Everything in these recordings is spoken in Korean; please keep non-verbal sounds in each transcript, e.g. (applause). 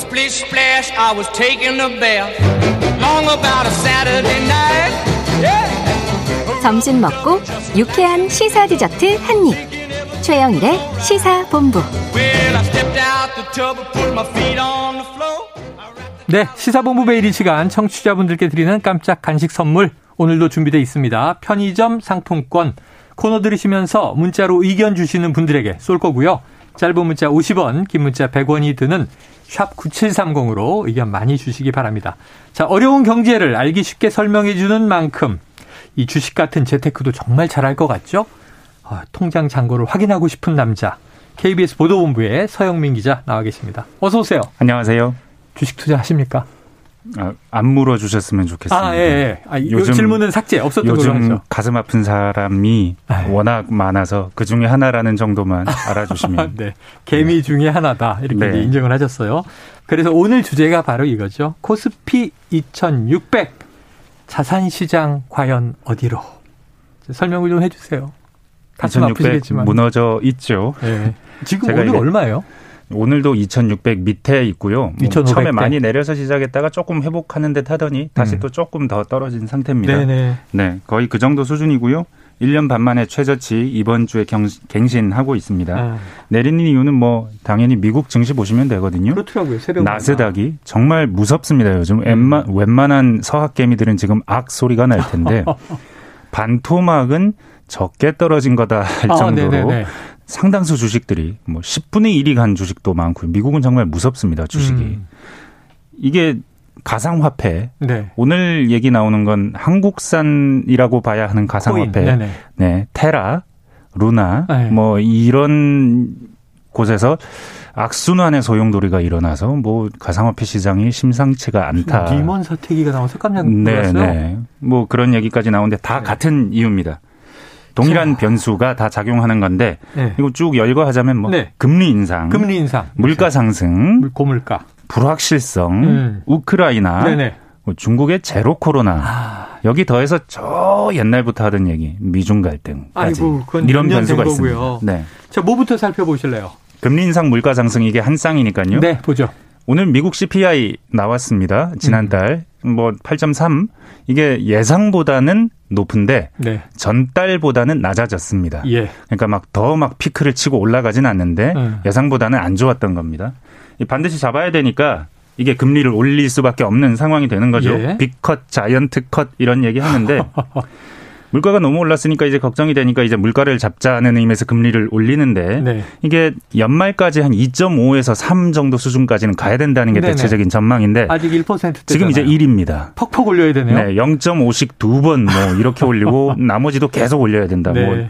splish splash, I was taking a bath. Long about a Saturday night. Yeah. 점심 먹고 유쾌한 시사 디저트 한 입. 최영일의 시사 본부. Well, I stepped out the tub and put my feet on the floor. 네, 시사본부 매일 이 시간 청취자분들께 드리는 깜짝 간식 선물 오늘도 준비되어 있습니다. 편의점 상품권 코너 들으시면서 문자로 의견 주시는 분들에게 쏠 거고요. 짧은 문자 50원, 긴 문자 100원이 드는 샵 9730으로 의견 많이 주시기 바랍니다. 자, 어려운 경제를 알기 쉽게 설명해 주는 만큼 이 주식 같은 재테크도 정말 잘할 것 같죠? 아, 통장 잔고를 확인하고 싶은 남자. KBS 보도본부의 서영민 기자 나와 계십니다. 어서 오세요. 안녕하세요. 주식 투자 하십니까? 아, 안 물어주셨으면 좋겠습니다. 아, 예, 예. 아, 요즘 질문은 삭제 없었던 걸로 요즘 하죠. 가슴 아픈 사람이 아유. 워낙 많아서 그 중에 하나라는 정도만 알아주시면 (laughs) 네. 개미 중에 하나다. 이렇게 네. 인정을 하셨어요. 그래서 오늘 주제가 바로 이거죠. 코스피 2600 자산 시장 과연 어디로? 설명을 좀 해주세요. 가슴 2600 아프시겠지만. 무너져 있죠. 예. 지금 오늘 얼마예요? 오늘도 2600 밑에 있고요. 뭐2500 처음에 대. 많이 내려서 시작했다가 조금 회복하는 듯 하더니 다시 음. 또 조금 더 떨어진 상태입니다. 네네. 네, 거의 그 정도 수준이고요. 1년 반 만에 최저치 이번 주에 경, 갱신하고 있습니다. 아, 내리는 이유는 뭐 당연히 미국 증시 보시면 되거든요. 그렇더라고요. 새벽 나스닥이 정말 무섭습니다. 요즘 웬만, 웬만한 서학 개미들은 지금 악 소리가 날 텐데 (laughs) 반토막은 적게 떨어진 거다 할 아, 정도로 네네네. 상당수 주식들이 뭐 10분의 1이 간 주식도 많고 미국은 정말 무섭습니다. 주식이 음, 이게 가상화폐 네. 오늘 얘기 나오는 건 한국산이라고 봐야 하는. 가상화폐. 네, 테라, 루나, 네. 뭐 이런 곳에서 악순환의 소용돌이가 일어나서 뭐 가상화폐 시장이 심상치가 않다. 리먼 사태기가 나와서 깜짝 네, 놀랐어요. 네. 뭐 그런 얘기까지 나오는데 다 네. 같은 이유입니다. 동일한 변수가 다 작용하는 건데 네. 이거 쭉 열거하자면 뭐 네. 금리 인상, 금리 인상. 물가 상승, 물- 고물가. 불확실성, 음. 우크라이나, 네네. 뭐 중국의 제로 코로나 아, 여기 더해서 저 옛날부터 하던 얘기 미중 갈등까지 아이고, 그건 이런 변수가 된 있습니다. 네. 자, 뭐부터 살펴보실래요? 금리 인상 물가 상승 이게 한 쌍이니까요. 네, 보죠. 오늘 미국 CPI 나왔습니다. 지난달 음. 뭐8.3 이게 예상보다는 높은데 네. 전달보다는 낮아졌습니다. 예. 그러니까 막 더막 피크를 치고 올라가진 않는데 음. 예상보다는 안 좋았던 겁니다. 이 반드시 잡아야 되니까 이게 금리를 올릴 수밖에 없는 상황이 되는 거죠. 예. 빅컷, 자이언트 컷 이런 얘기 하는데 (laughs) 물가가 너무 올랐으니까 이제 걱정이 되니까 이제 물가를 잡자는 의미에서 금리를 올리는데 네. 이게 연말까지 한 2.5에서 3 정도 수준까지는 가야 된다는 게 네네. 대체적인 전망인데 아직 1%대. 지금 이제 1입니다. 퍽퍽 올려야 되네요. 네, 0.5씩 두 번 뭐 이렇게 올리고 (laughs) 나머지도 계속 올려야 된다. 뭐 네.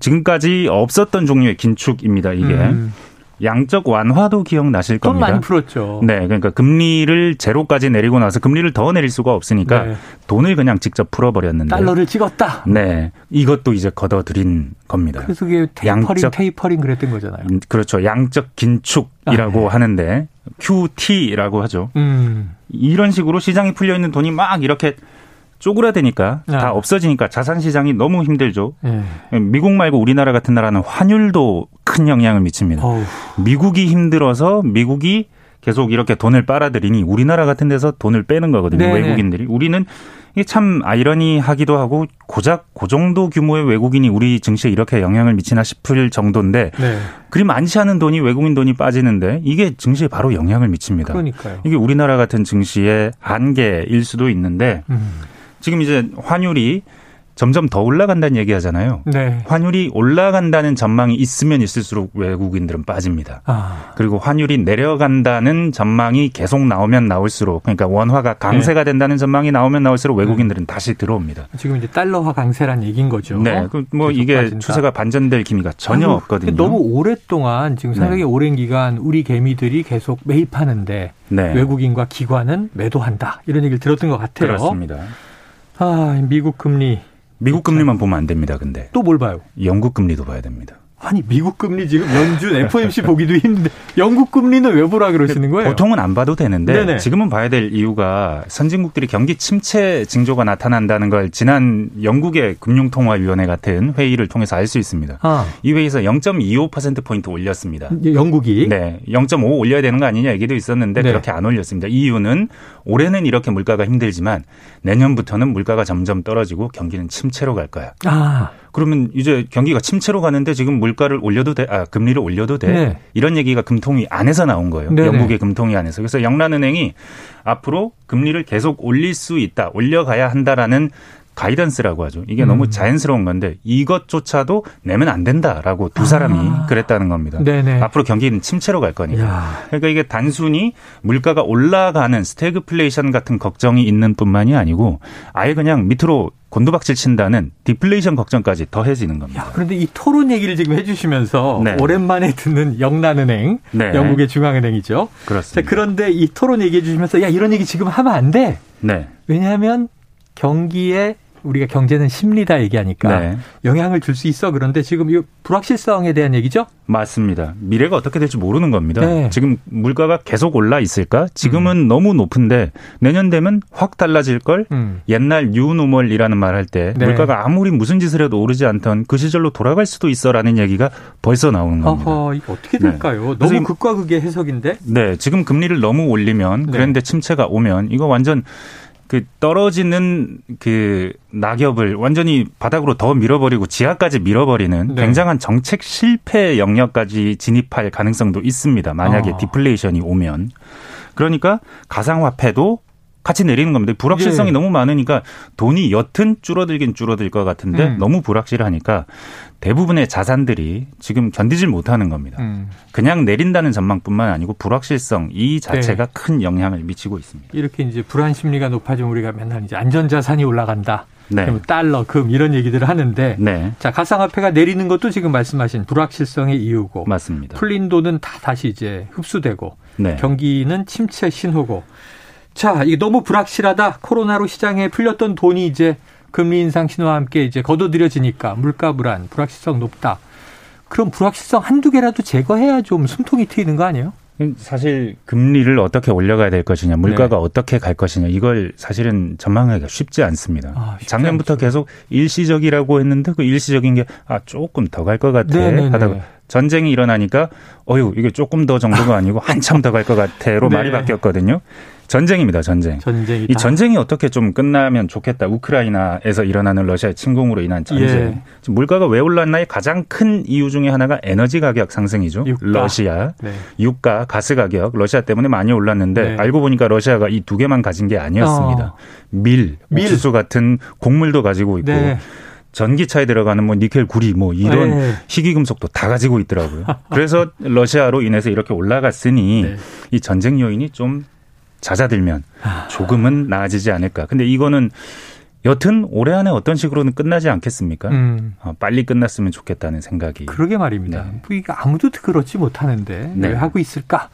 지금까지 없었던 종류의 긴축입니다. 이게 음, 양적 완화도 기억나실 돈 겁니다. 많이 풀었죠. 네, 그러니까 금리를 제로까지 내리고 나서 금리를 더 내릴 수가 없으니까 네. 돈을 그냥 직접 풀어버렸는데. 달러를 찍었다. 네, 이것도 이제 걷어들인 겁니다. 그래서 그게 테이퍼링, 양적- 테이퍼링 그랬던 거잖아요. 음, 그렇죠. 양적 긴축이라고 아, 네. 하는데 QT라고 하죠. 음. 이런 식으로 시장이 풀려 있는 돈이 막 이렇게 쪼그라드니까 아. 다 없어지니까 자산 시장이 너무 힘들죠. 예. 미국 말고 우리나라 같은 나라는 환율도 큰 영향을 미칩니다. 어우. 미국이 힘들어서 미국이 계속 이렇게 돈을 빨아들이니 우리나라 같은 데서 돈을 빼는 거거든요. 네네. 외국인들이. 우리는 이게 참 아이러니하기도 하고 고작 그 정도 규모의 외국인이 우리 증시에 이렇게 영향을 미치나 싶을 정도인데 네. 그리 많지 않은 돈이 외국인 돈이 빠지는데 이게 증시에 바로 영향을 미칩니다. 그러니까요. 이게 우리나라 같은 증시의 한계일 수도 있는데 음. 지금 이제 환율이 점점 더 올라간다는 얘기 하잖아요. 네. 환율이 올라간다는 전망이 있으면 있을수록 외국인들은 빠집니다. 아. 그리고 환율이 내려간다는 전망이 계속 나오면 나올수록 그러니까 원화가 강세가 된다는 전망이 나오면 나올수록 외국인들은 다시 들어옵니다. 지금 이제 달러화 강세란 얘기인 거죠. 네, 그뭐 이게 빠진다. 추세가 반전될 기미가 전혀 아이고, 없거든요. 너무 오랫동안 지금 상당히 네. 오랜 기간 우리 개미들이 계속 매입하는데 네, 외국인과 기관은 매도한다 이런 얘기를 들었던 것 같아요. 그렇습니다. 아 미국 금리 미국 금리만 보면 안 됩니다. 근데 또 뭘 봐요? 영국 금리도 봐야 됩니다. 아니 미국 금리 지금 연준 FOMC 보기도 힘든데 영국 금리는 왜 보라 그러시는 거예요? 보통은 안 봐도 되는데 네네. 지금은 봐야 될 이유가 선진국들이 경기 침체 징조가 나타난다는 걸 지난 영국의 금융통화위원회 같은 회의를 통해서 알 수 있습니다. 아, 이 회의에서 0.25% 포인트 올렸습니다. 영국이 네, 0.5 올려야 되는 거 아니냐 얘기도 있었는데 네. 그렇게 안 올렸습니다. 이유는 올해는 이렇게 물가가 힘들지만 내년부터는 물가가 점점 떨어지고 경기는 침체로 갈 거야. 아, 그러면 이제 경기가 침체로 가는데 지금 물가를 올려도 돼, 아 금리를 올려도 돼. 네. 이런 얘기가 금통위 안에서 나온 거예요. 네네. 영국의 금통위 안에서. 그래서 영란은행이 앞으로 금리를 계속 올릴 수 있다, 올려가야 한다라는 가이던스라고 하죠. 이게 음. 너무 자연스러운 건데 이것조차도 내면 안 된다라고 두 사람이 그랬다는 겁니다. 아. 네네. 앞으로 경기는 침체로 갈 거니까. 야, 그러니까 이게 단순히 물가가 올라가는 스태그플레이션 같은 걱정이 있는 뿐만이 아니고 아예 그냥 밑으로 곤두박질 친다는 디플레이션 걱정까지 더해지는 겁니다. 야, 그런데 이 토론 얘기를 지금 해주시면서 네. 오랜만에 듣는 영란은행, 네. 영국의 중앙은행이죠. 자, 그렇습니다. 그런데 이 토론 얘기해 주시면서 야 이런 얘기 지금 하면 안 돼. 네. 왜냐하면 경기에 우리가 경제는 심리다 얘기하니까 네. 영향을 줄 수 있어. 그런데 지금 이 불확실성에 대한 얘기죠? 맞습니다. 미래가 어떻게 될지 모르는 겁니다. 네. 음. 지금 물가가 계속 올라 있을까? 지금은 너무 높은데 내년 되면 확 달라질 걸. 음. 옛날 new normal이라는 말 할때 네. 물가가 아무리 무슨 짓을 해도 오르지 않던 그 시절로 돌아갈 수도 있어라는 얘기가 벌써 나오는 겁니다. 어허, 이거 어떻게 네. 될까요? 너무 이- 극과 극의 해석인데? 네, 지금 금리를 너무 올리면 네. 그런데 침체가 오면 이거 완전 그 떨어지는 그 낙엽을 완전히 바닥으로 더 밀어버리고 지하까지 밀어버리는 네. 굉장한 정책 실패 영역까지 진입할 가능성도 있습니다. 만약에 아. 디플레이션이 오면 그러니까 가상화폐도 같이 내리는 겁니다. 불확실성이 예. 너무 많으니까 돈이 여튼 줄어들긴 줄어들 것 같은데 음. 너무 불확실하니까 대부분의 자산들이 지금 견디질 못하는 겁니다. 음. 그냥 내린다는 전망뿐만 아니고 불확실성 이 자체가 큰 영향을 미치고 있습니다. 이렇게 이제 불안 심리가 높아지면 우리가 맨날 이제 안전 자산이 올라간다. 네. 그럼 달러, 금 이런 얘기들을 하는데 네, 자, 가상화폐가 내리는 것도 지금 말씀하신 불확실성의 이유고 맞습니다. 풀린 돈은 다 다시 이제 흡수되고 네. 경기는 침체 신호고 자, 이게 너무 불확실하다. 코로나로 시장에 풀렸던 돈이 이제 금리 인상 신호와 함께 이제 거둬들여지니까 물가 불안, 불확실성 높다. 그럼 불확실성 한두 개라도 제거해야 좀 숨통이 트이는 거 아니에요? 사실 금리를 어떻게 올려가야 될 것이냐, 물가가 네. 어떻게 갈 것이냐, 이걸 사실은 전망하기가 쉽지 않습니다. 아, 쉽지 작년부터 않죠. 계속 일시적이라고 했는데 그 일시적인 게 아 조금 더 갈 것 같아 네네네. 하다가 전쟁이 일어나니까 어유 이게 조금 더 정도가 아니고 (laughs) 한참 더 갈 것 같아로 네. 말이 바뀌었거든요. 전쟁입니다, 전쟁. 전쟁이 이 전쟁이 어떻게 좀 끝나면 좋겠다. 우크라이나에서 일어나는 러시아의 침공으로 인한 전쟁. 예. 지금 물가가 왜 올랐나의 가장 큰 이유 중에 하나가 에너지 가격 상승이죠. 유가. 러시아, 네. 유가, 가스 가격, 러시아 때문에 많이 올랐는데 네. 알고 보니까 러시아가 이 두 개만 가진 게 아니었습니다. 어. 밀, 밀. 옥수수 같은 곡물도 가지고 있고 네. 전기차에 들어가는 뭐 니켈, 구리 뭐 이런 네. 희귀금속도 다 가지고 있더라고요. 그래서 러시아로 인해서 이렇게 올라갔으니 네. 이 전쟁 요인이 좀 잦아들면 아. 조금은 나아지지 않을까. 근데 이거는 여튼 올해 안에 어떤 식으로는 끝나지 않겠습니까? 음. 어, 빨리 끝났으면 좋겠다는 생각이. 그러게 말입니다. 네. 뭐 이거 아무도 그렇지 못하는데 네. 왜 하고 있을까?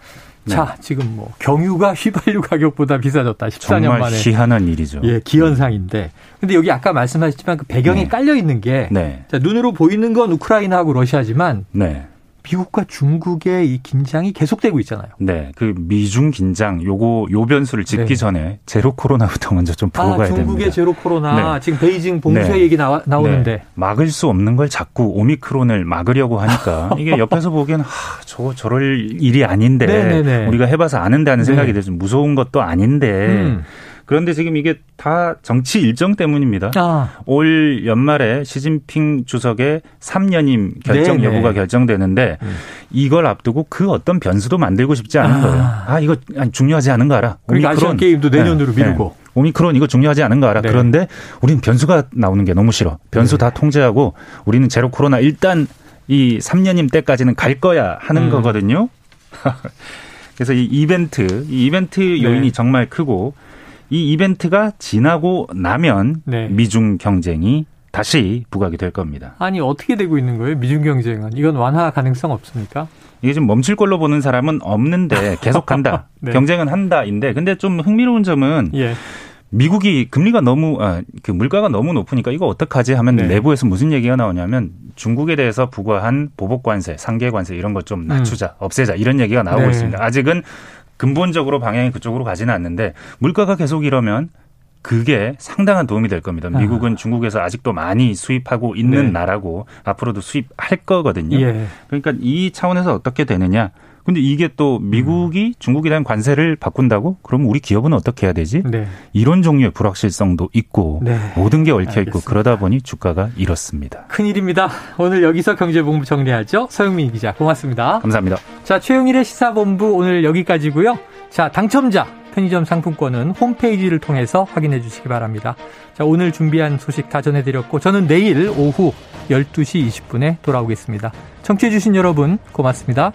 네. 자, 지금 뭐 경유가 휘발유 가격보다 비싸졌다. 14년 정말 만에. 희한한 일이죠. 예, 기현상인데. 근데 여기 아까 말씀하셨지만 그 배경에 네. 깔려 있는 게 네. 자, 눈으로 보이는 건 우크라이나하고 러시아지만 네. 미국과 중국의 이 긴장이 계속되고 있잖아요. 네. 그 미중 긴장 요거 요 변수를 짚기 네. 전에 제로 코로나부터 먼저 좀 보고 아, 가야 중국의 됩니다. 제로 코로나 네. 지금 베이징 봉쇄 네. 얘기 나와, 나오는데 네. 막을 수 없는 걸 자꾸 오미크론을 막으려고 하니까 (laughs) 이게 옆에서 보기엔 하, 저거 저럴 일이 아닌데 네네네. 우리가 해봐서 아는데 하는 생각이 네. 들죠. 무서운 것도 아닌데 음. 그런데 지금 이게 다 정치 일정 때문입니다. 아, 올 연말에 시진핑 주석의 3년임 결정 네네. 여부가 결정되는데 음. 이걸 앞두고 그 어떤 변수도 만들고 싶지 않은 아. 거예요. 아 이거 중요하지 않은 거 알아. 그러니까 아시안 게임도 내년으로 미루고. 오미크론 이거 중요하지 않은 거 알아. 네. 그런데 우리는 변수가 나오는 게 너무 싫어. 변수 네. 다 통제하고 우리는 제로 코로나 일단 이 3년임 때까지는 갈 거야 하는 음. 거거든요. (laughs) 그래서 이 이벤트, 이 이벤트 네. 요인이 정말 크고 이 이벤트가 지나고 나면 네. 미중 경쟁이 다시 부각이 될 겁니다. 아니 어떻게 되고 있는 거예요? 미중 경쟁은 이건 완화 가능성 없습니까? 이게 지금 멈출 걸로 보는 사람은 없는데 (laughs) 계속 간다. 네. 경쟁은 한다인데 근데 좀 흥미로운 점은 예. 미국이 금리가 너무 아, 그 물가가 너무 높으니까 이거 어떡하지 하면 네. 내부에서 무슨 얘기가 나오냐면 중국에 대해서 부과한 보복 관세, 상계 관세 이런 것 좀 낮추자, 없애자 이런 얘기가 나오고 네. 있습니다. 아직은 근본적으로 방향이 그쪽으로 가지는 않는데 물가가 계속 이러면 그게 상당한 도움이 될 겁니다. 미국은 중국에서 아직도 많이 수입하고 있는 네. 나라고 앞으로도 수입할 거거든요. 예. 그러니까 이 차원에서 어떻게 되느냐? 근데 이게 또 미국이 중국에 대한 관세를 바꾼다고? 그러면 우리 기업은 어떻게 해야 되지? 네. 이런 종류의 불확실성도 있고 네. 모든 게 얽혀 있고. 그러다 보니 주가가 이렇습니다. 큰일입니다. 오늘 여기서 경제본부 정리하죠. 서영민 기자, 고맙습니다. 감사합니다. 자, 최영일의 시사본부 오늘 여기까지고요. 자, 당첨자 편의점 상품권은 홈페이지를 통해서 확인해 주시기 바랍니다. 자, 오늘 준비한 소식 다 전해드렸고 저는 내일 오후 12시 20분에 돌아오겠습니다. 청취해 주신 여러분 고맙습니다.